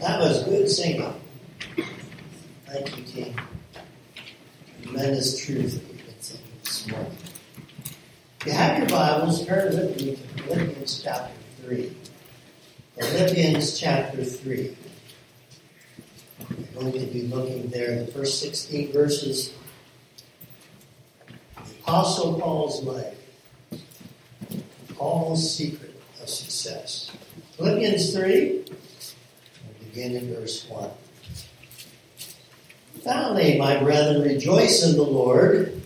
That was good singing. Thank you, King. Tremendous truth that we've been singing this morning. If you have your Bibles, turn with me to Philippians chapter 3. Philippians chapter 3. We're going to be looking there, in the first 16 verses. The Apostle Paul's life. Paul's secret of success. Philippians 3, we'll begin in verse 1. Finally, my brethren, rejoice in the Lord.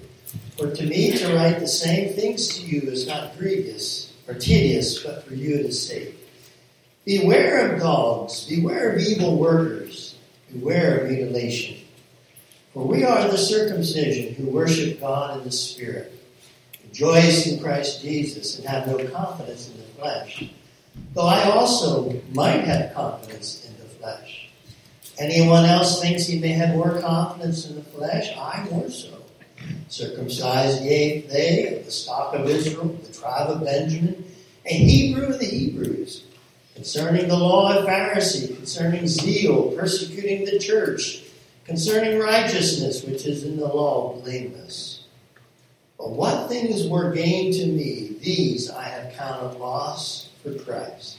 For to me to write the same things to you is not grievous or tedious, but for you it is safe. Beware of dogs, beware of evil workers, beware of mutilation. For we are the circumcision who worship God in the Spirit, rejoice in Christ Jesus, and have no confidence in the flesh. Though I also might have confidence flesh. Anyone else thinks he may have more confidence in the flesh? I more so. Circumcised, yea, they of the stock of Israel, the tribe of Benjamin, a Hebrew of the Hebrews, concerning the law of Pharisee, concerning zeal, persecuting the church, concerning righteousness, which is in the law, blameless. But what things were gained to me, these I have counted loss for Christ.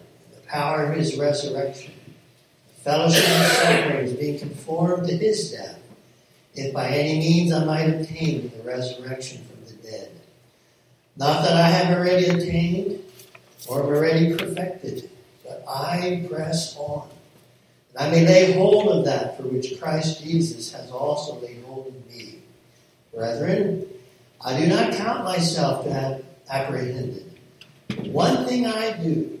power of his resurrection the fellowship of sufferings, being conformed to his death, if by any means I might obtain the resurrection from the dead. Not that I have already attained or am already perfected, but I press on, that I may lay hold of that for which Christ Jesus has also laid hold of me. Brethren, I do not count myself to have apprehended. One thing I do,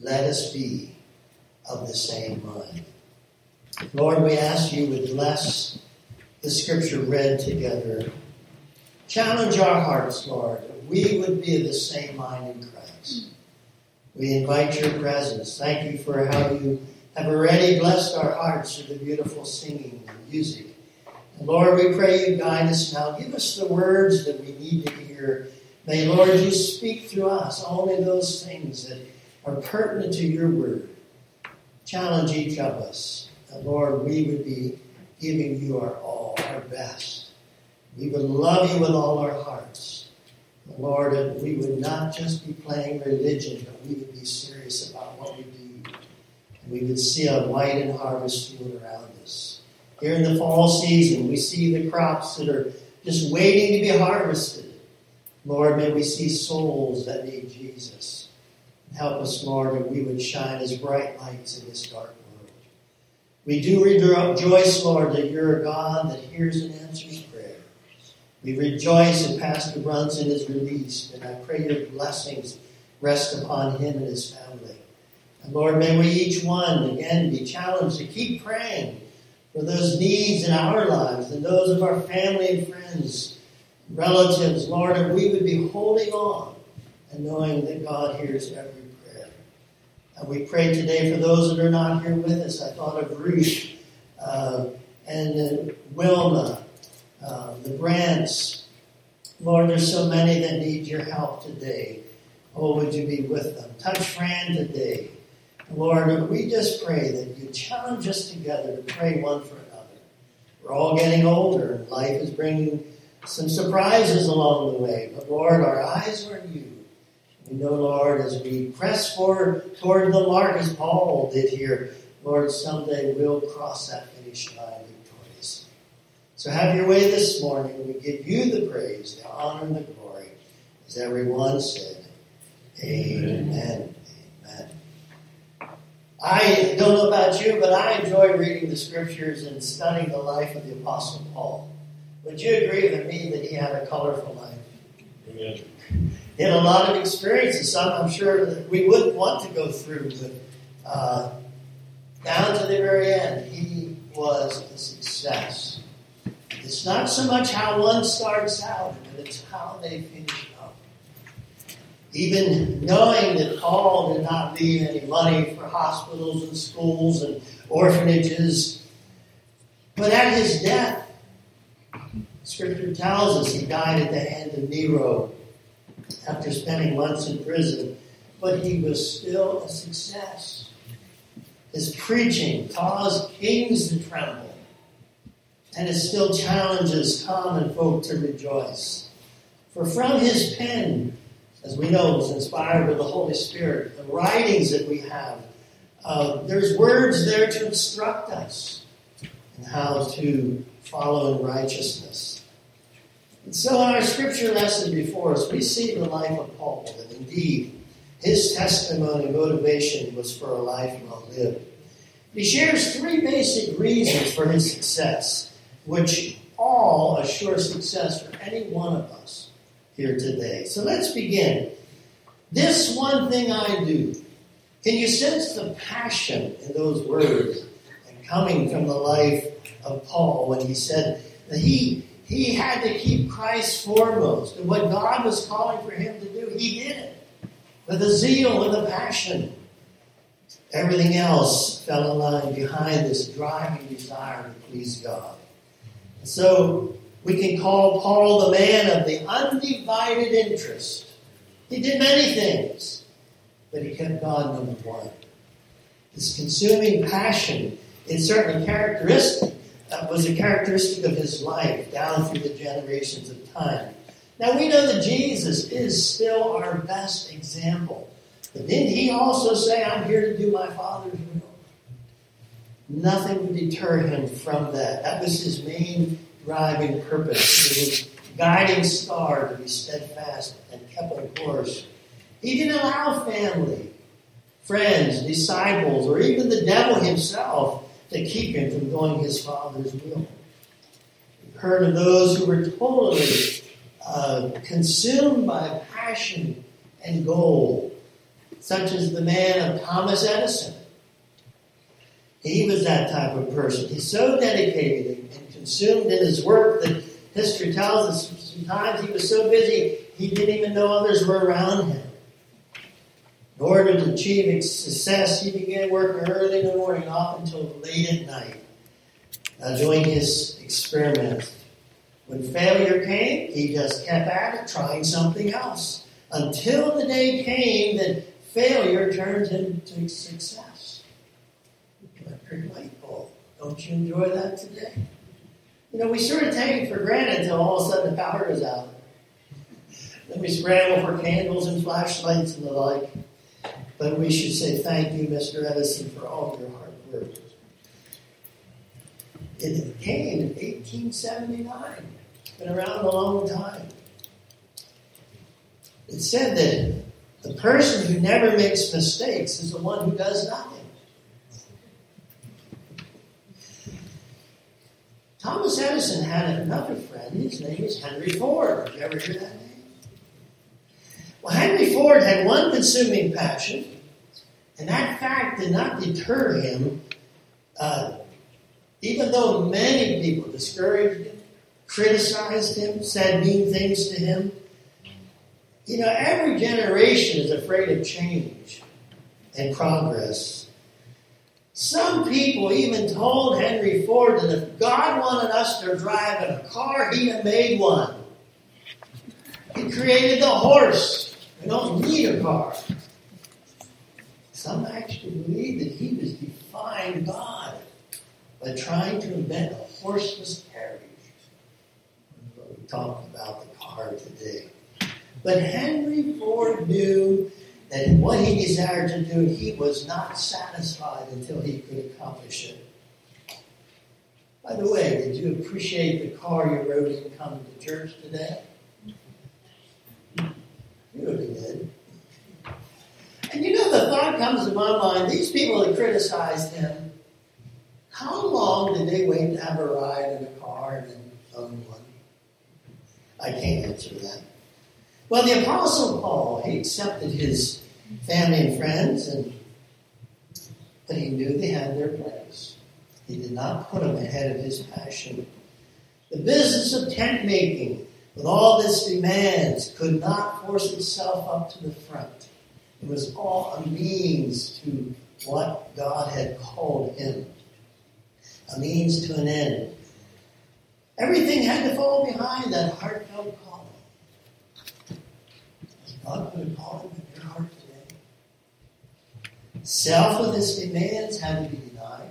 Let us be of the same mind. Lord, we ask you would bless the scripture read together. Challenge our hearts, Lord, that we would be of the same mind in Christ. We invite your presence. Thank you for how you have already blessed our hearts through the beautiful singing and music. And Lord, we pray you guide us now. Give us the words that we need to hear. May, Lord, you speak through us only those things that are pertinent to your word. Challenge each of us. And Lord, we would be giving you our all, our best. We would love you with all our hearts. Lord, and we would not just be playing religion, but we would be serious about what we do. And we would see a white and harvest field around us. Here in the fall season, we see the crops that are just waiting to be harvested. Lord, may we see souls that need Jesus. Help us, Lord, that we would shine as bright lights in this dark world. we do rejoice, Lord, that you're a God that hears and answers prayer. We rejoice that Pastor Brunson is released, and I pray your blessings rest upon him and his family. And Lord, may we each one again be challenged to keep praying for those needs in our lives and those of our family and friends, relatives, Lord, and we would be holding on and knowing that God hears every prayer. and we pray today for those that are not here with us. I thought of Ruth uh, and uh, Wilma, uh, the Brants. Lord, there's so many that need your help today. Oh, would you be with them? Touch Fran today. Lord, we just pray that you challenge us together to pray one for another. We're all getting older, and life is bringing some surprises along the way. But Lord, our eyes are on you. We know, Lord, as we press forward toward the mark, as Paul did here, Lord, someday we'll cross that finish line victoriously. So have your way this morning. We give you the praise, the honor, and the glory. As everyone said. Amen. Amen. I don't know about you, but I enjoy reading the scriptures and studying the life of the Apostle Paul. Would you agree with me that he had a colorful life? Amen. He had a lot of experiences, some I'm sure that we wouldn't want to go through, but uh, down to the very end, he was a success. It's not so much how one starts out, but it's how they finish up. Even knowing that Paul did not leave any money for hospitals and schools and orphanages, but at his death, Scripture tells us he died at the hand of Nero after spending months in prison, but he was still a success. His preaching caused kings to tremble, and it still challenges common folk to rejoice. For from his pen, as we know, was inspired by the Holy Spirit, the writings that we have, uh, there's words there to instruct us in how to follow in righteousness. And so, in our scripture lesson before us, we see the life of Paul, and indeed, his testimony and motivation was for a life well lived. He shares three basic reasons for his success, which all assure success for any one of us here today. So let's begin. This one thing I do. Can you sense the passion in those words and coming from the life of Paul when he said that he he had to keep Christ foremost. And what God was calling for him to do, he did it with a zeal and a passion. Everything else fell in line behind this driving desire to please God. And So we can call Paul the man of the undivided interest. He did many things, but he kept God number one. This consuming passion is certainly characteristic that was a characteristic of his life down through the generations of time. Now we know that Jesus is still our best example. But didn't he also say, I'm here to do my Father's will? Nothing would deter him from that. That was his main driving purpose. His guiding star to be steadfast and kept on course. He didn't allow family, friends, disciples, or even the devil himself to keep him from doing his Father's will. We've heard of those who were totally uh, consumed by passion and goal, such as the man of Thomas Edison. He was that type of person. He's so dedicated and consumed in his work that history tells us sometimes he was so busy he didn't even know others were around him. In order to achieve success, he began working early in the morning, often until late at night, uh, doing his experiments. When failure came, he just kept at it, trying something else, until the day came that failure turned into success. Electric light bulb. Don't you enjoy that today? You know, we sort of take it for granted until all of a sudden the power is out. Then we scramble for candles and flashlights and the like. But we should say thank you, Mr. Edison, for all your hard work. It came in 1879. It's been around a long time. It said that the person who never makes mistakes is the one who does nothing. Thomas Edison had another friend. His name is Henry Ford. Did you ever hear that name? Well, Henry Ford had one consuming passion, and that fact did not deter him, uh, even though many people discouraged him, criticized him, said mean things to him. You know, every generation is afraid of change and progress. Some people even told Henry Ford that if God wanted us to drive in a car, he'd have made one. He created the horse. We don't need a car. Some actually believe that he was defying God by trying to invent a horseless carriage. We talked about the car today. But Henry Ford knew that what he desired to do, he was not satisfied until he could accomplish it. By the way, did you appreciate the car you rode in coming to church today? You really did. And you know, thought comes to my mind these people that criticized him, how long did they wait to have a ride in a car and then own one? I can't answer that. Well, the Apostle Paul, he accepted his family and friends, and but he knew they had their place. He did not put them ahead of his passion. The business of tent making, with all its demands, could not force itself up to the front. It was all a means to what God had called him, a means to an end. Everything had to fall behind that heartfelt calling. God put a calling in your heart today. Self with its demands had to be denied,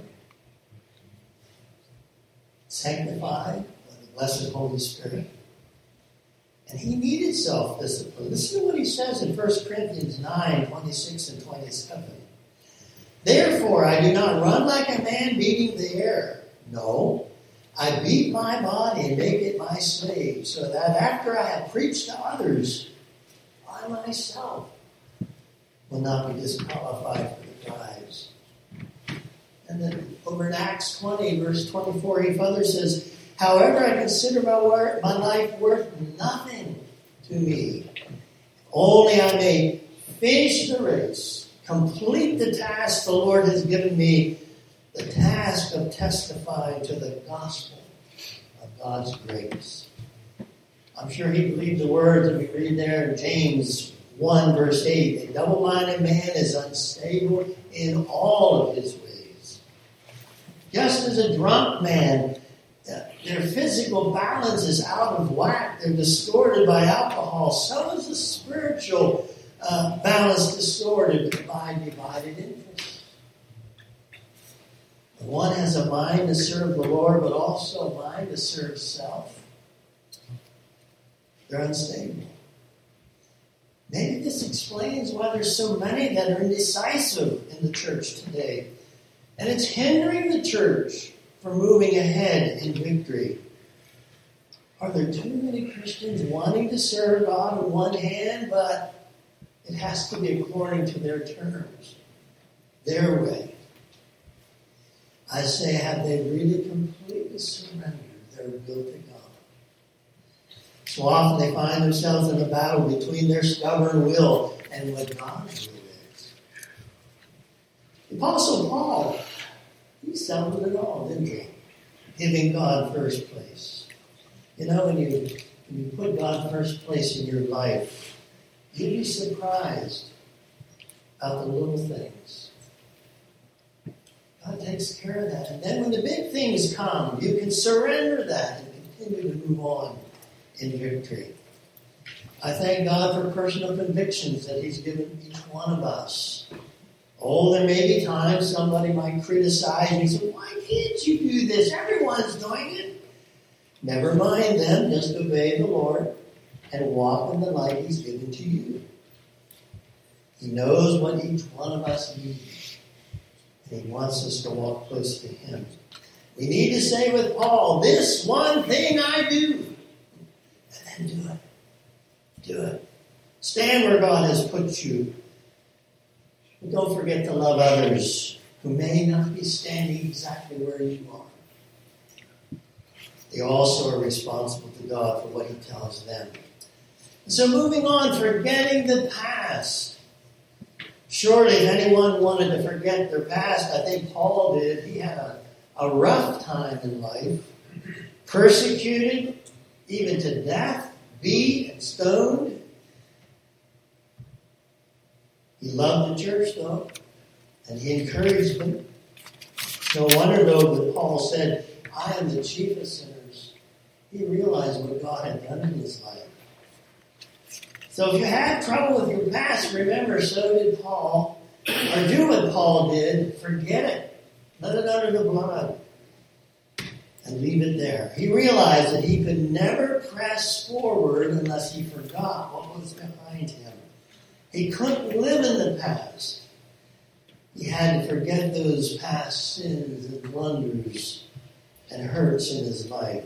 sanctified by the blessed Holy Spirit. And he needed self discipline. Listen to what he says in 1 Corinthians 9 26 and 27. Therefore, I do not run like a man beating the air. No, I beat my body and make it my slave, so that after I have preached to others, I myself will not be disqualified for the prize. And then over in Acts 20, verse 24, he further says, However, I consider my, wor- my life worth nothing to me. Only I may finish the race, complete the task the Lord has given me, the task of testifying to the gospel of God's grace. I'm sure he believed the words that we read there in James 1, verse 8. A double minded man is unstable in all of his ways. Just as a drunk man their physical balance is out of whack. They're distorted by alcohol. So is the spiritual uh, balance distorted by divided interests. One has a mind to serve the Lord, but also a mind to serve self. They're unstable. Maybe this explains why there's so many that are indecisive in the church today. And it's hindering the church for moving ahead in victory. Are there too many Christians wanting to serve God on one hand, but it has to be according to their terms, their way? I say, have they really completely surrendered their will to God? So often they find themselves in a battle between their stubborn will and what God's will is. The Apostle Paul he settled it all, didn't he? Giving God first place. You know, when you, when you put God first place in your life, you'd be surprised at the little things. God takes care of that. And then when the big things come, you can surrender that and continue to move on in victory. I thank God for personal convictions that He's given each one of us. Oh, there may be times somebody might criticize me and say, Why can't you do this? Everyone's doing it. Never mind them, just obey the Lord and walk in the light He's given to you. He knows what each one of us needs, and He wants us to walk close to Him. We need to say with Paul, This one thing I do, and then do it. Do it. Stand where God has put you but don't forget to love others who may not be standing exactly where you are. They also are responsible to God for what He tells them. So, moving on, forgetting the past. Surely, if anyone wanted to forget their past, I think Paul did. He had a, a rough time in life, persecuted, even to death, beat and stoned. He loved the church, though, and he encouraged them. No wonder, though, that Paul said, I am the chief of sinners. He realized what God had done in his life. So if you had trouble with your past, remember, so did Paul. Or do what Paul did, forget it. Let it under the blood. And leave it there. He realized that he could never press forward unless he forgot what was behind him He couldn't live in the past. He had to forget those past sins and blunders and hurts in his life.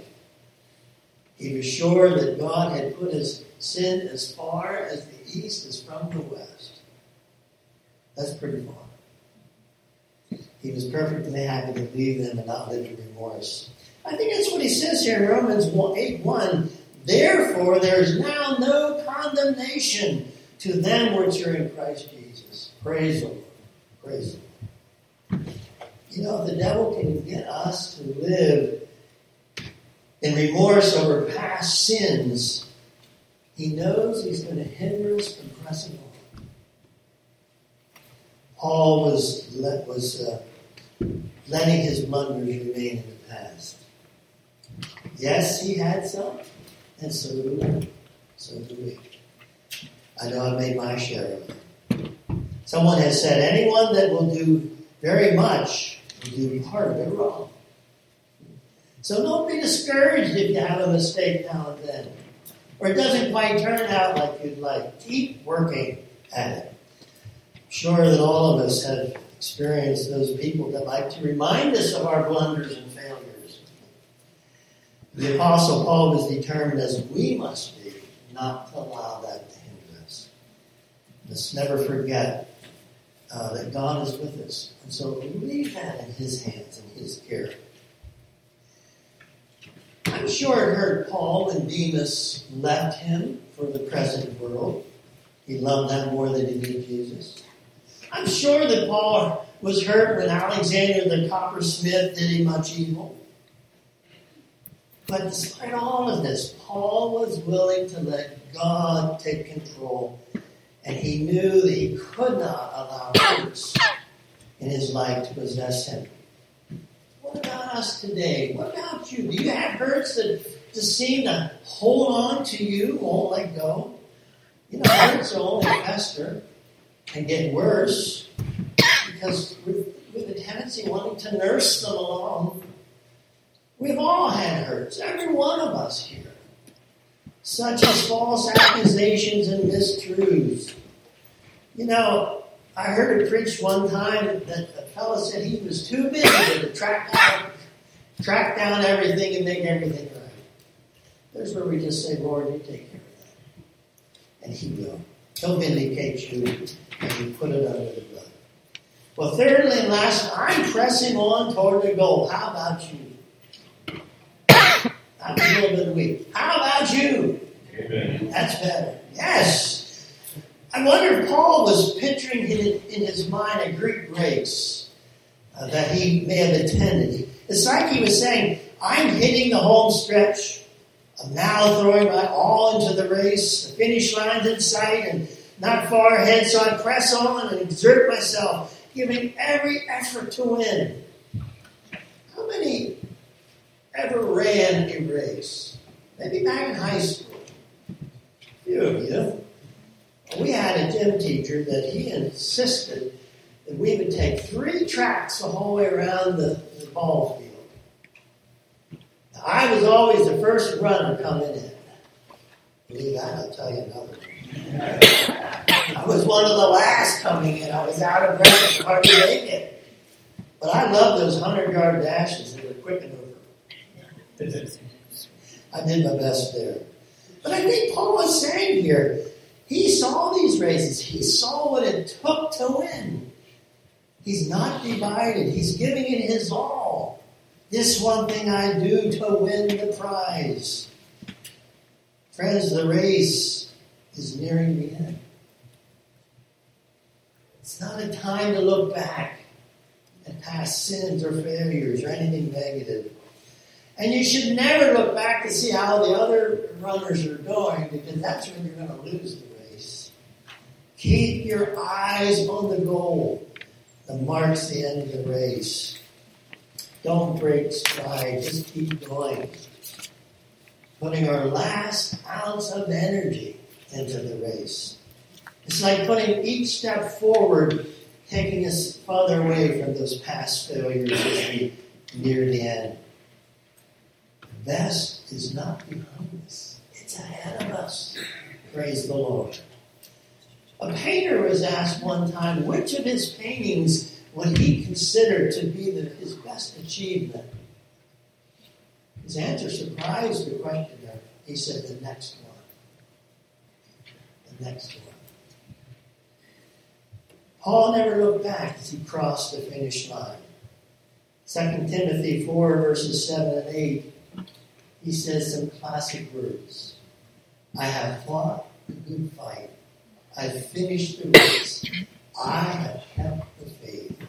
He was sure that God had put his sin as far as the east is from the west. That's pretty far. He was perfectly happy to leave them and not live in remorse. I think that's what he says here in Romans 8 1. Therefore, there is now no condemnation to them are in Christ Jesus. Praise the Lord. Praise the Lord. You know, the devil can get us to live in remorse over past sins. He knows he's going to hinder us from pressing on. Paul was was uh, letting his blunders remain in the past. Yes, he had some, and so do we. So do we. I know I've made my share of. Someone has said, anyone that will do very much will do part of it wrong. So don't be discouraged if you have a mistake now and then, or it doesn't quite turn out like you'd like. Keep working at it. I'm sure that all of us have experienced those people that like to remind us of our blunders and failures. The Apostle Paul was determined, as we must be, not to allow that. Let's never forget uh, that God is with us. And so leave that in His hands and His care. I'm sure it hurt Paul when Demas left him for the present world. He loved that more than he did Jesus. I'm sure that Paul was hurt when Alexander the coppersmith did him much evil. But despite all of this, Paul was willing to let God take control. And he knew that he could not allow hurts in his life to possess him. What about us today? What about you? Do you have hurts that seem to hold on to you, won't let go? You know, hurts will only fester and get worse because with, a tendency wanting to nurse them along. We've all had hurts, every one of us here, such as false accusations and mistruths. You know, I heard it preached one time that a fellow said he was too busy to track down, track down everything and make everything right. There's where we just say, Lord, you take care of that. And He will. He'll vindicate you and you put it under the blood. Well, thirdly and last, I'm pressing on toward the goal. How about you? I'm a little bit weak. How about you? That's better. Yes. I wonder if Paul was picturing in, in his mind a Greek race uh, that he may have attended. It's like he was saying, I'm hitting the home stretch. I'm now throwing my all into the race. The finish line's in sight and not far ahead, so I press on and exert myself, giving every effort to win. How many ever ran a race? Maybe back in high school. Of you. We had a gym teacher that he insisted that we would take three tracks the whole way around the, the ball field. Now, I was always the first runner coming in. Believe that? I'll tell you another I was one of the last coming in. I was out of breath hardly make it. But I love those 100 yard dashes that were quick and over. I did my best there. But I think Paul was saying here, he saw these races. He saw what it took to win. He's not divided. He's giving it his all. This one thing I do to win the prize. Friends, the race is nearing the end. It's not a time to look back at past sins or failures or anything negative. And you should never look back to see how the other runners are doing because that's when you're going to lose the race. Keep your eyes on the goal that marks the end of the race. Don't break stride. Just keep going. Putting our last ounce of energy into the race. It's like putting each step forward, taking us farther away from those past failures as we near the end. The best is not behind us, it's ahead of us. Praise the Lord. A painter was asked one time which of his paintings would he consider to be the, his best achievement. His answer surprised the questioner. He said, The next one. The next one. Paul never looked back as he crossed the finish line. 2 Timothy 4, verses 7 and 8, he says some classic words. I have fought the good fight. I've finished the race. I have kept the faith.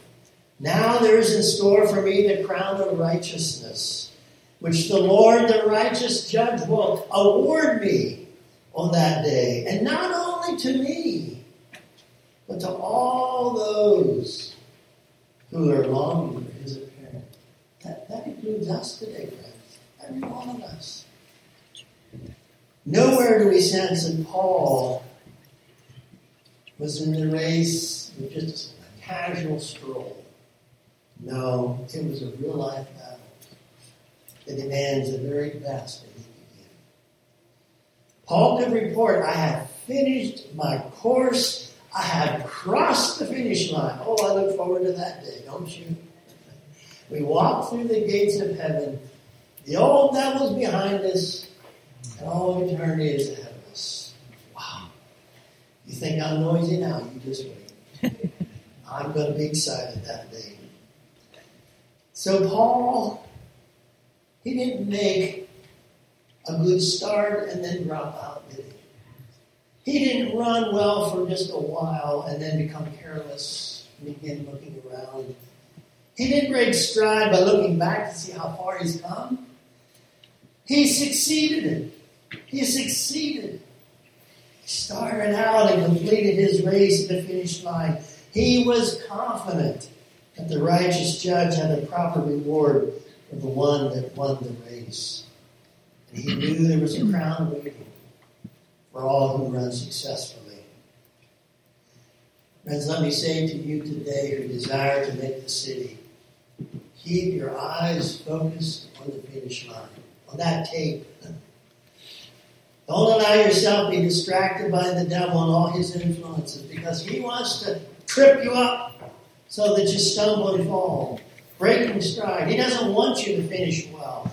Now there is in store for me the crown of righteousness, which the Lord, the righteous judge, will award me on that day. And not only to me, but to all those who are longing for his appearance. That, that includes us today, friends. Every one of us. Nowhere do we sense that Paul was in the race with just a casual stroll. No, it was a real life battle that demands the very best that he could give. Paul could report, I have finished my course. I have crossed the finish line. Oh, I look forward to that day, don't you? We walk through the gates of heaven. The old devil's behind us, and all eternity is ahead of us. Wow. You think I'm noisy now? You just wait. I'm going to be excited that day. So, Paul, he didn't make a good start and then drop out, did he? He didn't run well for just a while and then become careless and begin looking around. He didn't break stride by looking back to see how far he's come. He succeeded. He succeeded. Started out and completed his race at the finish line. He was confident that the righteous judge had a proper reward for the one that won the race. And he knew there was a crown waiting for all who run successfully. Friends, let me say to you today who desire to make the city, keep your eyes focused on the finish line, on that tape. Don't allow yourself to be distracted by the devil and all his influences because he wants to trip you up so that you stumble and fall, breaking stride. He doesn't want you to finish well.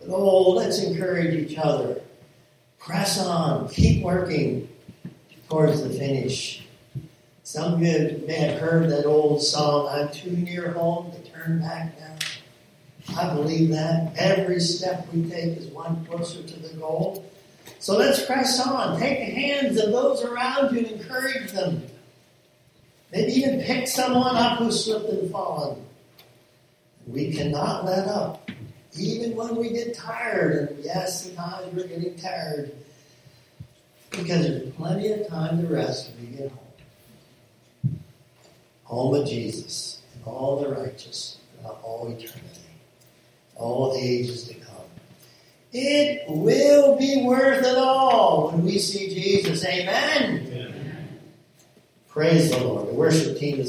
But oh, let's encourage each other. Press on, keep working towards the finish. Some of you may have heard that old song, I'm too near home to turn back now. I believe that. Every step we take is one closer to the goal. So let's press on. Take the hands of those around you and encourage them. Maybe even pick someone up who slipped and fallen. We cannot let up, even when we get tired. And yes, sometimes we're getting tired because there's plenty of time to rest when we get home. Home with Jesus and all the righteous throughout all eternity, all the ages to come. It will be worth it all when we see Jesus. Amen. Praise the Lord. The worship team is